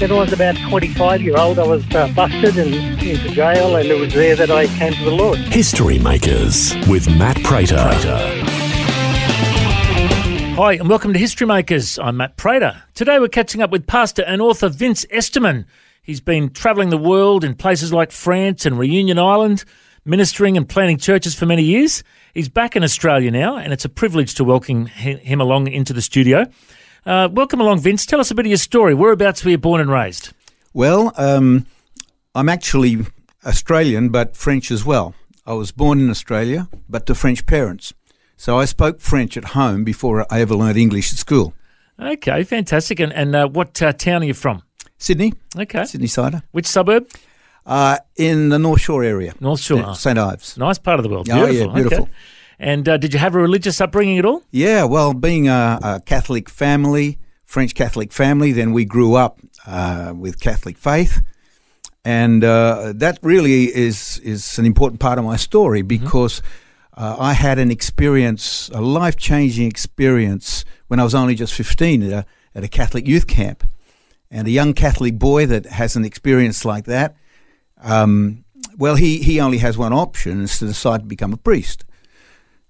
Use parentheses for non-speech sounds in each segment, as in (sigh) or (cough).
When I was about 25 year old, I was uh, busted and into jail, and it was there that I came to the Lord. History Makers with Matt Prater. Hi, and welcome to History Makers. I'm Matt Prater. Today we're catching up with pastor and author Vince Esterman. He's been travelling the world in places like France and Reunion Island, ministering and planting churches for many years. He's back in Australia now, and it's a privilege to welcome him along into the studio. Uh, welcome along, Vince. Tell us a bit of your story. Whereabouts were you born and raised? Well, um, I'm actually Australian, but French as well. I was born in Australia, but to French parents. So I spoke French at home before I ever learned English at school. Okay, fantastic. And, and uh, what uh, town are you from? Sydney, Okay. Sydney-sider, Which suburb? uh, in the North Shore area. North Shore. St Ives. Nice part of the world. Oh, yeah, Beautiful. beautiful. Okay. And uh, did you have a religious upbringing at all? Yeah, well, being a, a Catholic family, French Catholic family, then we grew up uh, with Catholic faith, and uh, that really is is an important part of my story because uh, I had an experience, a life changing experience, when I was only just fifteen at a, at a Catholic youth camp, and a young Catholic boy that has an experience like that. Um, well, he, he only has one option is to decide to become a priest.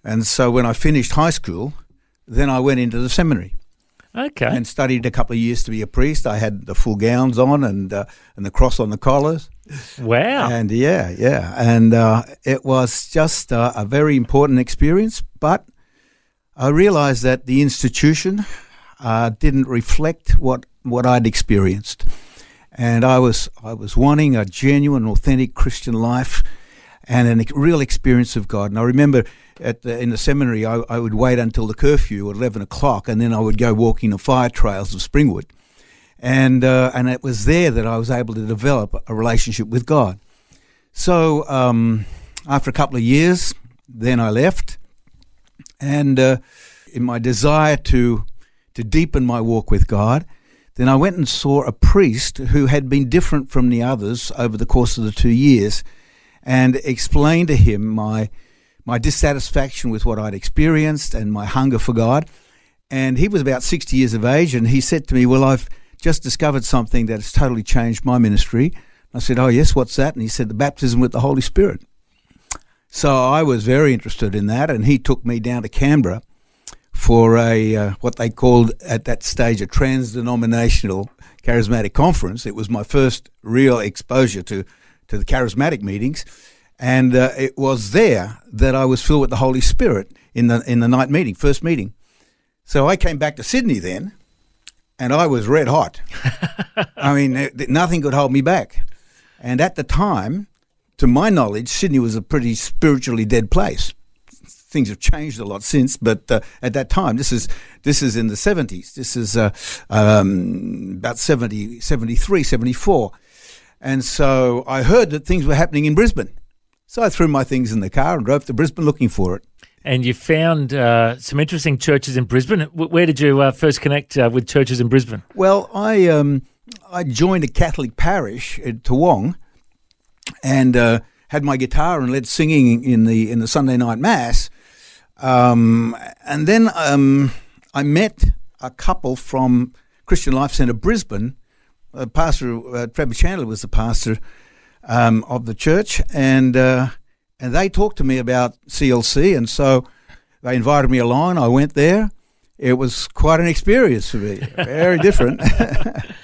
And so when I finished high school, then I went into the seminary Okay. and studied a couple of years to be a priest. I had the full gowns on and uh, and the cross on the collars. wow. And yeah, yeah. And uh, it was just uh, a very important experience. But I realized that the institution uh, didn't reflect what, what I'd experienced. And I was, I was wanting a genuine, authentic Christian life and a real experience of God. And I remember at the, in the seminary, I, I would wait until the curfew at 11 o'clock and then I would go walking the fire trails of Springwood and uh, and it was there that I was able to develop a relationship with God. So um, after a couple of years, then I left, and uh, in my desire to to deepen my walk with God, then I went and saw a priest who had been different from the others over the course of the two years, and explained to him my my dissatisfaction with what I'd experienced and my hunger for God. And he was about 60 years of age, and he said to me, Well, I've just discovered something that has totally changed my ministry. I said, Oh, yes, what's that? And he said, The baptism with the Holy Spirit. So I was very interested in that, and he took me down to Canberra for a uh, what they called at that stage a trans-denominational charismatic conference. It was my first real exposure to to the charismatic meetings, and uh, it was there that I was filled with the Holy Spirit in the in the night meeting, first meeting. So I came back to Sydney then, and I was red hot. (laughs) I mean, th- th- nothing could hold me back. And at the time, to my knowledge, Sydney was a pretty spiritually dead place. Things have changed a lot since, but uh, at that time, this is this is in the 70s. This is uh, um, about 70, 73, 74. And so I heard that things were happening in Brisbane. So I threw my things in the car and drove to Brisbane looking for it. And you found uh, some interesting churches in Brisbane. Where did you uh, first connect uh, with churches in Brisbane? Well, I um, I joined a Catholic parish at Toowong, and uh, had my guitar and led singing in the in the Sunday night mass. Um, and then um, I met a couple from Christian Life Centre Brisbane. Uh, pastor uh, Trevor Chandler was the pastor um, of the church, and uh, and they talked to me about CLC, and so they invited me along. I went there. It was quite an experience for me, very different. (laughs)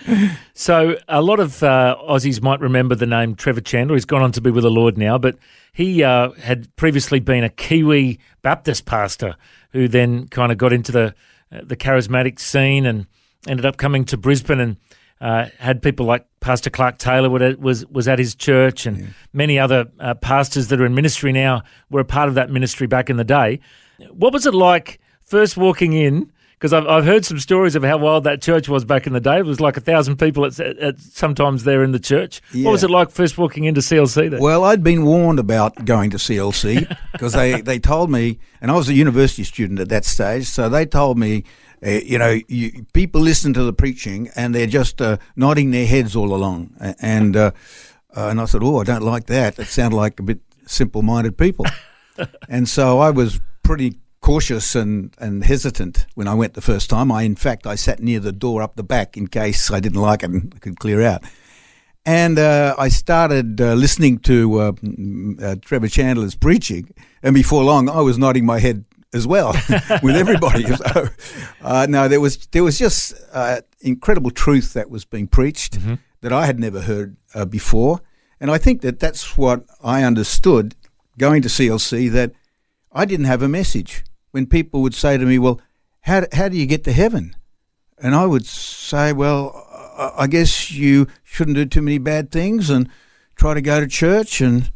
So, a lot of uh, Aussies might remember the name Trevor Chandler. He's gone on to be with the Lord now, but he uh, had previously been a Kiwi Baptist pastor who then kind of got into the uh, the charismatic scene and ended up coming to Brisbane and uh, had people like Pastor Clark Taylor was was at his church, and yeah. many other uh, pastors that are in ministry now were a part of that ministry back in the day. What was it like first walking in? Because I've, I've heard some stories of how wild that church was back in the day. It was like a thousand people at, at sometimes there in the church. Yeah. What was it like first walking into CLC there? Well, I'd been warned about going to CLC because they, they told me, and I was a university student at that stage, so they told me uh, you know, you, people listen to the preaching and they're just uh, nodding their heads all along. And uh, uh, and I said, oh, I don't like that. It sounded like a bit simple-minded people. (laughs) and so I was pretty cautious and, and hesitant when I went the first time. I, in fact, I sat near the door up the back in case I didn't like it and could clear out. And uh, I started uh, listening to uh, uh Trevor Chandler's preaching, and before long, I was nodding my head as well (laughs) with everybody. (laughs) So, uh, no, there was there was just uh, incredible truth that was being preached mm-hmm. that I had never heard uh, before, and I think that that's what I understood going to CLC that I didn't have a message. When people would say to me, "Well, how how do you get to heaven?" and I would say, "Well, I guess you shouldn't do too many bad things and try to go to church and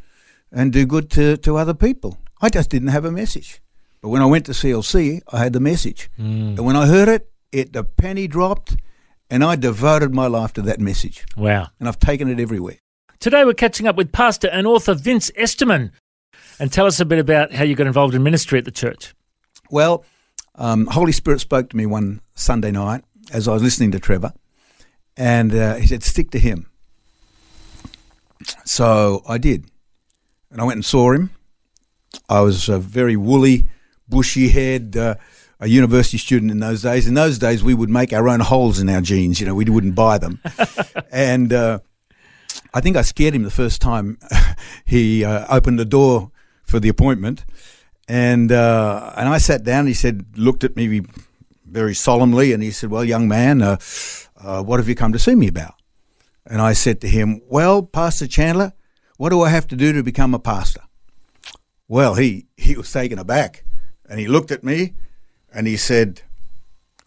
and do good to, to other people." I just didn't have a message. But when I went to CLC, I had the message. Mm. And when I heard it, it the penny dropped, and I devoted my life to that message. Wow. And I've taken it everywhere. Today we're catching up with pastor and author Vince Esterman. And tell us a bit about how you got involved in ministry at the church. Well, um, Holy Spirit spoke to me one Sunday night as I was listening to Trevor, and uh, he said, "Stick to him." So I did, and I went and saw him. I was a very woolly bushy head, uh, a university student in those days. In those days, we would make our own holes in our jeans. You know, we wouldn't buy them. (laughs) and uh, I think I scared him the first time (laughs) he uh, opened the door for the appointment. And uh, and I sat down. He said, looked at me very solemnly, and he said, "Well, young man, uh, uh, what have you come to see me about?" And I said to him, "Well, Pastor Chandler, what do I have to do to become a pastor?" Well, he he was taken aback. And he looked at me and he said,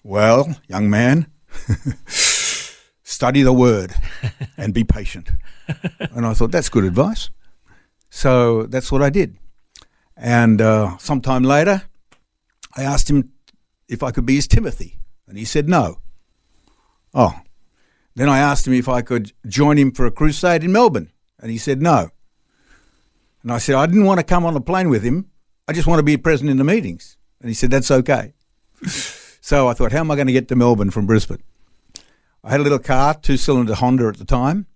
Well, young man, (laughs) study the word and be patient. (laughs) and I thought, That's good advice. So that's what I did. And uh, sometime later, I asked him if I could be his Timothy. And he said no. Oh. Then I asked him if I could join him for a crusade in Melbourne. And he said no. And I said, I didn't want to come on a plane with him I just want to be present in the meetings. And he said, That's okay. so I thought, How am I going to get to Melbourne from Brisbane? I had a little car, two cylinder Honda at the time.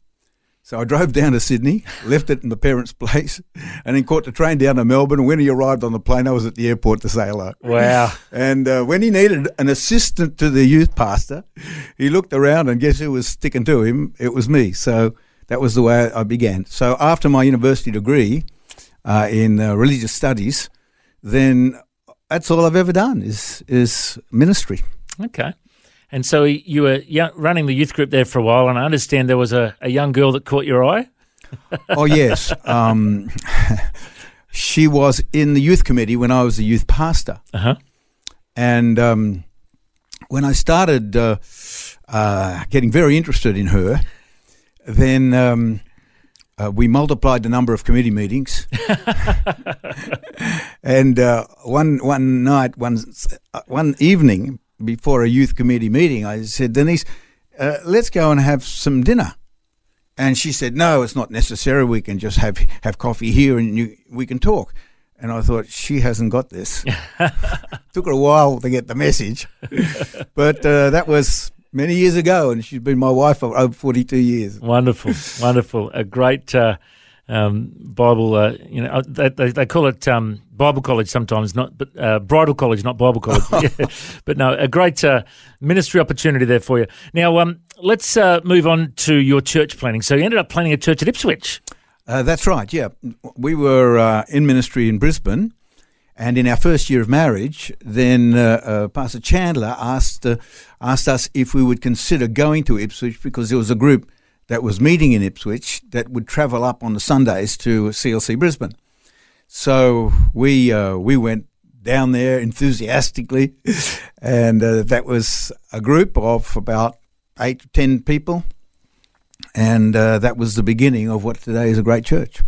So I drove down to Sydney, left it in my parents' (laughs) place, and then caught the train down to Melbourne. And when he arrived on the plane, I was at the airport to say hello. Wow. And uh, when he needed an assistant to the youth pastor, he looked around and guess who was sticking to him? It was me. So that was the way I began. So after my university degree uh, in uh, religious studies, then that's all I've ever done is is ministry. Okay. And so you were running the youth group there for a while, and I understand there was a, a young girl that caught your eye. (laughs) oh yes, um, (laughs) she was in the youth committee when I was a youth pastor, uh-huh. and um, when I started uh, uh, getting very interested in her, then um, uh, we multiplied the number of committee meetings, (laughs) (laughs) and uh, one one night, one uh, one evening before a youth committee meeting, I said, Denise, uh, let's go and have some dinner. And she said, No, it's not necessary. We can just have have coffee here, and you, we can talk. And I thought she hasn't got this. (laughs) Took her a while to get the message, but uh, that was many years ago, and she's been my wife for over 42 years. Wonderful, (laughs) wonderful. A great uh, um, Bible, uh, you know, uh, they, they, they call it um, Bible college sometimes, not but uh, bridal college, not Bible college. yeah. (laughs) (laughs) But no, a great uh, ministry opportunity there for you. Now, um, let's uh, move on to your church planning. So you ended up planning a church at Ipswich. that's right. Yeah, we were in ministry in Brisbane and in our first year of marriage, then uh, uh, Pastor Chandler asked uh, asked us if we would consider going to Ipswich because there was a group that was meeting in Ipswich that would travel up on the Sundays to CLC Brisbane. So we uh, we went down there enthusiastically, and uh, that was a group of about eight to ten people, and uh, that was the beginning of what today is a great church.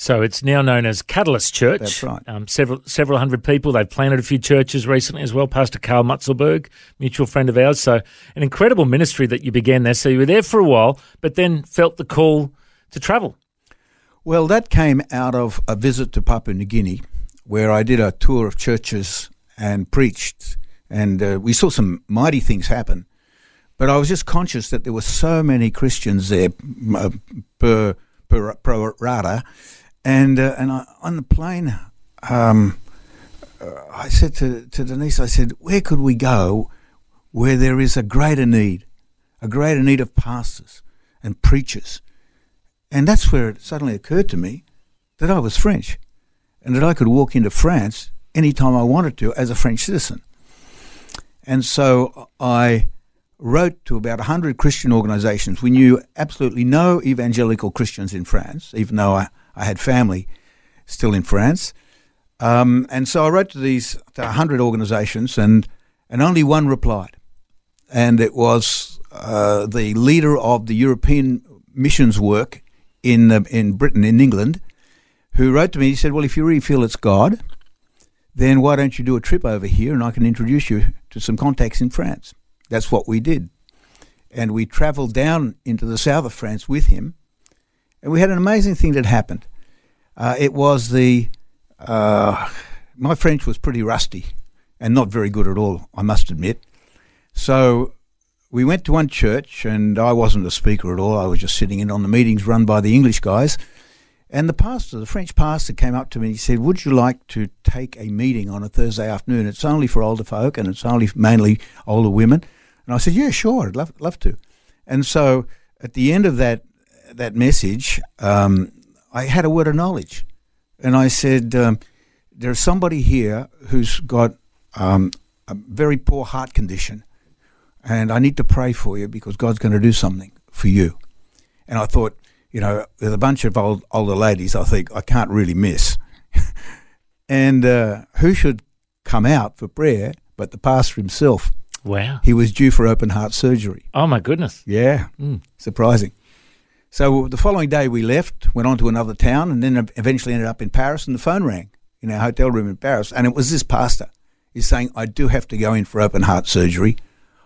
So it's now known as Catalyst Church. That's right. Um, several several hundred people. They've planted a few churches recently as well. Pastor Carl Mutzelberg, mutual friend of ours. So an incredible ministry that you began there. So you were there for a while, but then felt the call to travel. Well, that came out of a visit to Papua New Guinea, where I did a tour of churches and preached, and uh, we saw some mighty things happen. But I was just conscious that there were so many Christians there uh, per, per pro rata, and uh, and I, on the plane, um, uh, I said to to Denise, I said, where could we go where there is a greater need, a greater need of pastors and preachers, and that's where it suddenly occurred to me that I was French, and that I could walk into France anytime I wanted to as a French citizen, and so I wrote to about 100 Christian organizations. We knew absolutely no evangelical Christians in France, even though I, I had family still in France. Um, and so I wrote to these to 100 organizations, and, and only one replied. And it was uh, the leader of the European missions work in, uh, in Britain, in England, who wrote to me. He said, Well, if you really feel it's God, then why don't you do a trip over here and I can introduce you to some contacts in France? That's what we did. And we traveled down into the south of France with him. And we had an amazing thing that happened. Uh, it was the. Uh, my French was pretty rusty and not very good at all, I must admit. So we went to one church, and I wasn't a speaker at all. I was just sitting in on the meetings run by the English guys. And the pastor, the French pastor, came up to me and he said, Would you like to take a meeting on a Thursday afternoon? It's only for older folk and it's only mainly older women. And I said, Yeah, sure, I'd love, love to. And so at the end of that, that message, um, I had a word of knowledge. And I said, um, There's somebody here who's got um, a very poor heart condition. And I need to pray for you because God's going to do something for you. And I thought, you know, with a bunch of old, older ladies, I think I can't really miss. (laughs) and uh, who should come out for prayer but the pastor himself? Wow. He was due for open heart surgery. Oh, my goodness. Yeah, Mm. surprising. So the following day we left, went on to another town, and then eventually ended up in Paris. And the phone rang in our hotel room in Paris, and it was this pastor. He's saying, "I do have to go in for open heart surgery.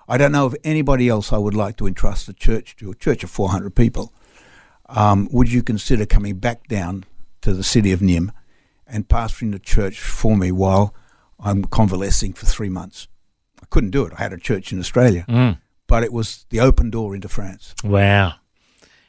I don't know of anybody else I would like to entrust the church to, a church of 400 people. Um, would you consider coming back down to the city of Nîmes and pastoring the church for me while I'm convalescing for three months?" I couldn't do it. I had a church in Australia, Mm. but it was the open door into France. Wow.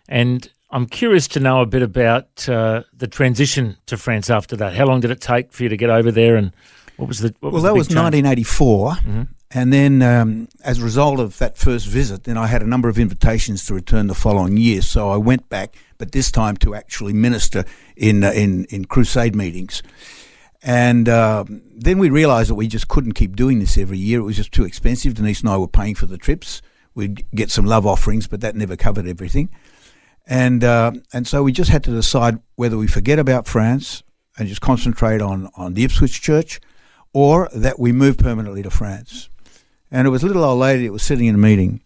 And I'm curious to know a bit about uh, the transition to France after that. How long did it take for you to get over there, and what was the what well, the that was change? 1984, Mhm. and then um, as a result of that first visit, then I had a number of invitations to return the following year. So I went back, but this time to actually minister in uh, in in crusade meetings. And uh, then we realised that we just couldn't keep doing this every year. It was just too expensive. Denise and I were paying for the trips. We'd get some love offerings, but that never covered everything. And uh, and so we just had to decide whether we forget about France and just concentrate on, on the Ipswich church, or that we move permanently to France. And it was a little old lady that was sitting in a meeting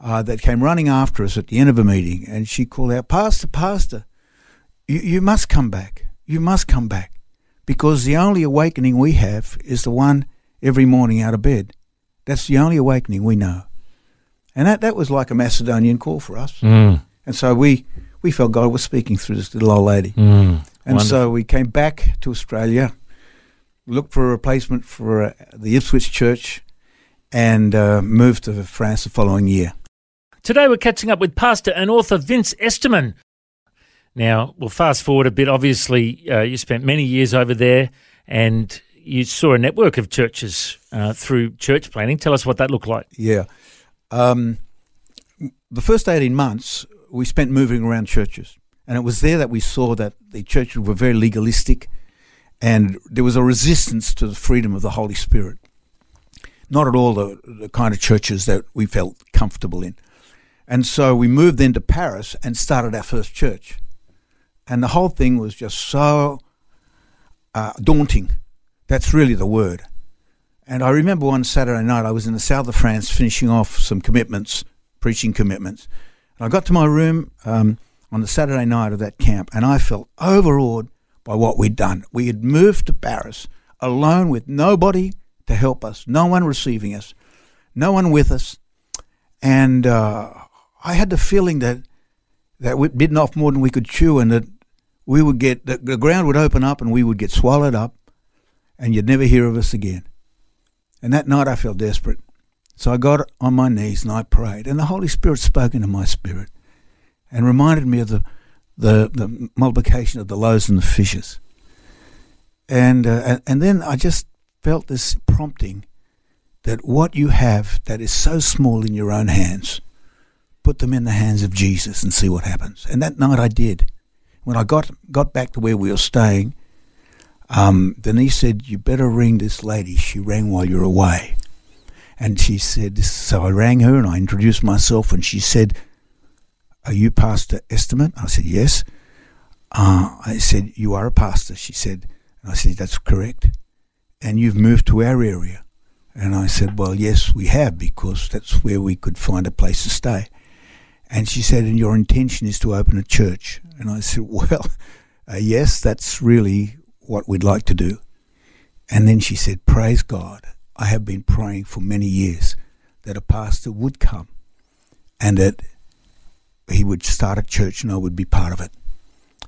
uh, that came running after us at the end of a meeting, and she called out, "Pastor, Pastor, you, you must come back. You must come back, because the only awakening we have is the one every morning out of bed. That's the only awakening we know." And that, that was like a Macedonian call for us. Mm. And so we, we felt God was speaking through this little old lady. Mm. And so we came back to Australia, looked for a replacement for uh, the Ipswich church, and uh, moved to France the following year. Today we're catching up with pastor and author Vince Esterman. Now, we'll fast forward a bit. Obviously, uh, you spent many years over there and you saw a network of churches uh, through church planning. Tell us what that looked like. Yeah. Um, the first 18 months, we spent moving around churches. And it was there that we saw that the churches were very legalistic and there was a resistance to the freedom of the Holy Spirit. Not at all the, the kind of churches that we felt comfortable in. And so we moved then to Paris and started our first church. And the whole thing was just so uh, daunting. That's really the word. And I remember one Saturday night, I was in the south of France finishing off some commitments, preaching commitments. And I got to my room um, on the Saturday night of that camp, and I felt overawed by what we'd done. We had moved to Paris alone with nobody to help us, no one receiving us, no one with us. And uh, I had the feeling that that we'd bitten off more than we could chew, and that we would get the, the ground would open up and we would get swallowed up, and you'd never hear of us again. And that night I felt desperate. So I got on my knees and I prayed, and the Holy Spirit spoke into my spirit and reminded me of the, the, the multiplication of the loaves and the fishes. And, uh, and then I just felt this prompting that what you have that is so small in your own hands, put them in the hands of Jesus and see what happens. And that night I did. When I got got back to where we were staying, um, Denise said, "You better ring this lady." She rang while you're away, and she said, "So I rang her and I introduced myself, and she said." Are you Pastor Esterman? I said, Yes. Uh, I said, You are a pastor. She said, I said, That's correct. And you've moved to our area. And I said, Well, yes, we have, because that's where we could find a place to stay. And she said, And your intention is to open a church. And I said, (laughs) Well, uh, yes, that's really what we'd like to do. And then she said, Praise God. I have been praying for many years that a pastor would come and that he would start a church and I would be part of it.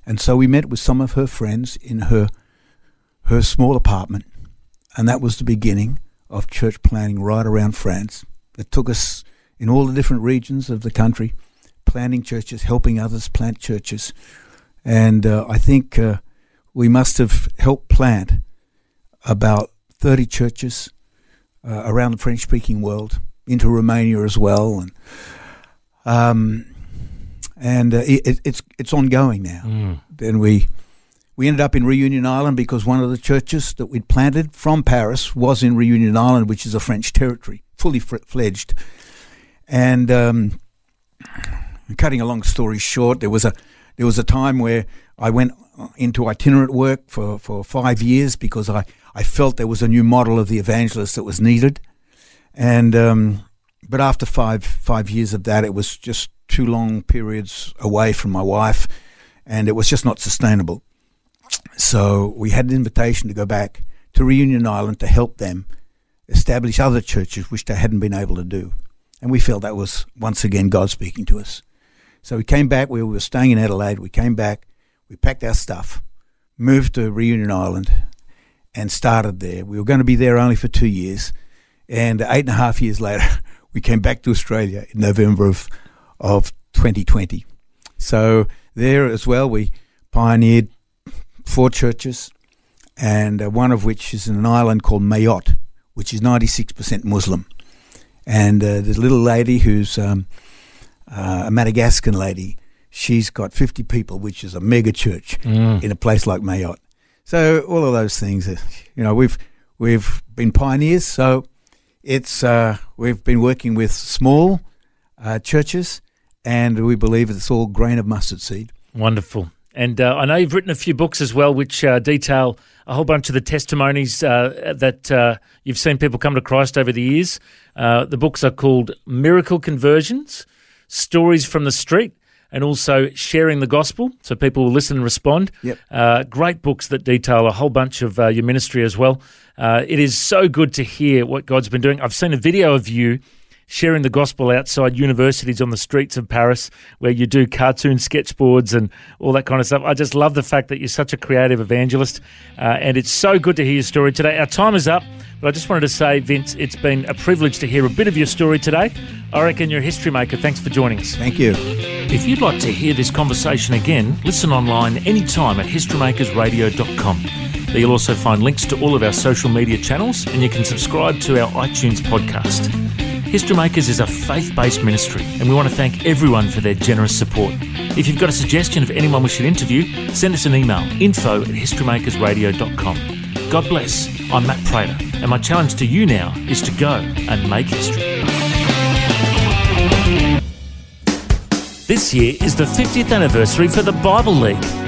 And so we met with some of her friends in her her small apartment, and that was the beginning of church planning right around France. It took us in all the different regions of the country, planting churches, helping others plant churches, and uh, I think uh, we must have helped plant about thirty churches uh, around the French-speaking world, into Romania as well, and. Um, and uh, it, it's it's ongoing now. Mm. Then we we ended up in Reunion Island because one of the churches that we'd planted from Paris was in Reunion Island, which is a French territory, fully fledged. And um, cutting a long story short, there was a there was a time where I went into itinerant work for, for five years because I, I felt there was a new model of the evangelist that was needed. And um, but after five five years of that, it was just two long periods away from my wife, and it was just not sustainable. So we had an invitation to go back to Reunion Island to help them establish other churches which they hadn't been able to do. And we felt that was once again God speaking to us. So we came back, we were staying in Adelaide, we came back, we packed our stuff, moved to Reunion Island, and started there. We were going to be there only for two years. And eight and a half years later, (laughs) we came back to Australia in November of of 2020. So there as well, we pioneered four churches, and uh, one of which is in an island called Mayotte, which is 96% Muslim. And uh, there's a little lady who's um, uh, a Madagascan lady. She's got 50 people, which is a mega church Mm. in a place like Mayotte. So all of those things, you know, we've we've been pioneers. So it's uh, we've been working with small uh, churches, and we believe it's all grain of mustard seed. Wonderful. And uh, I know you've written a few books as well, which uh, detail a whole bunch of the testimonies uh, that uh, you've seen people come to Christ over the years. Uh, the books are called Miracle Conversions, Stories from the Street, and also Sharing the Gospel, so people will listen and respond. Yep. Uh, great books that detail a whole bunch of uh, your ministry as well. Uh, it is so good to hear what God's been doing. I've seen a video of you sharing the gospel outside universities on the streets of Paris, where you do cartoon sketchboards and all that kind of stuff. I just love the fact that you're such a creative evangelist, uh, and it's so good to hear your story today. Our time is up, but I just wanted to say, Vince, it's been a privilege to hear a bit of your story today. I reckon you're a history maker. Thanks for joining us. Thank you. If you'd like to hear this conversation again, listen online anytime at historymakersradio.com. There you'll also find links to all of our social media channels, and you can subscribe to our iTunes podcast. History Makers is a faith based ministry, and we want to thank everyone for their generous support. If you've got a suggestion of anyone we should interview, send us an email info at historymakersradio.com. God bless. I'm Matt Prater, and my challenge to you now is to go and make history. This year is the 50th anniversary for the Bible League.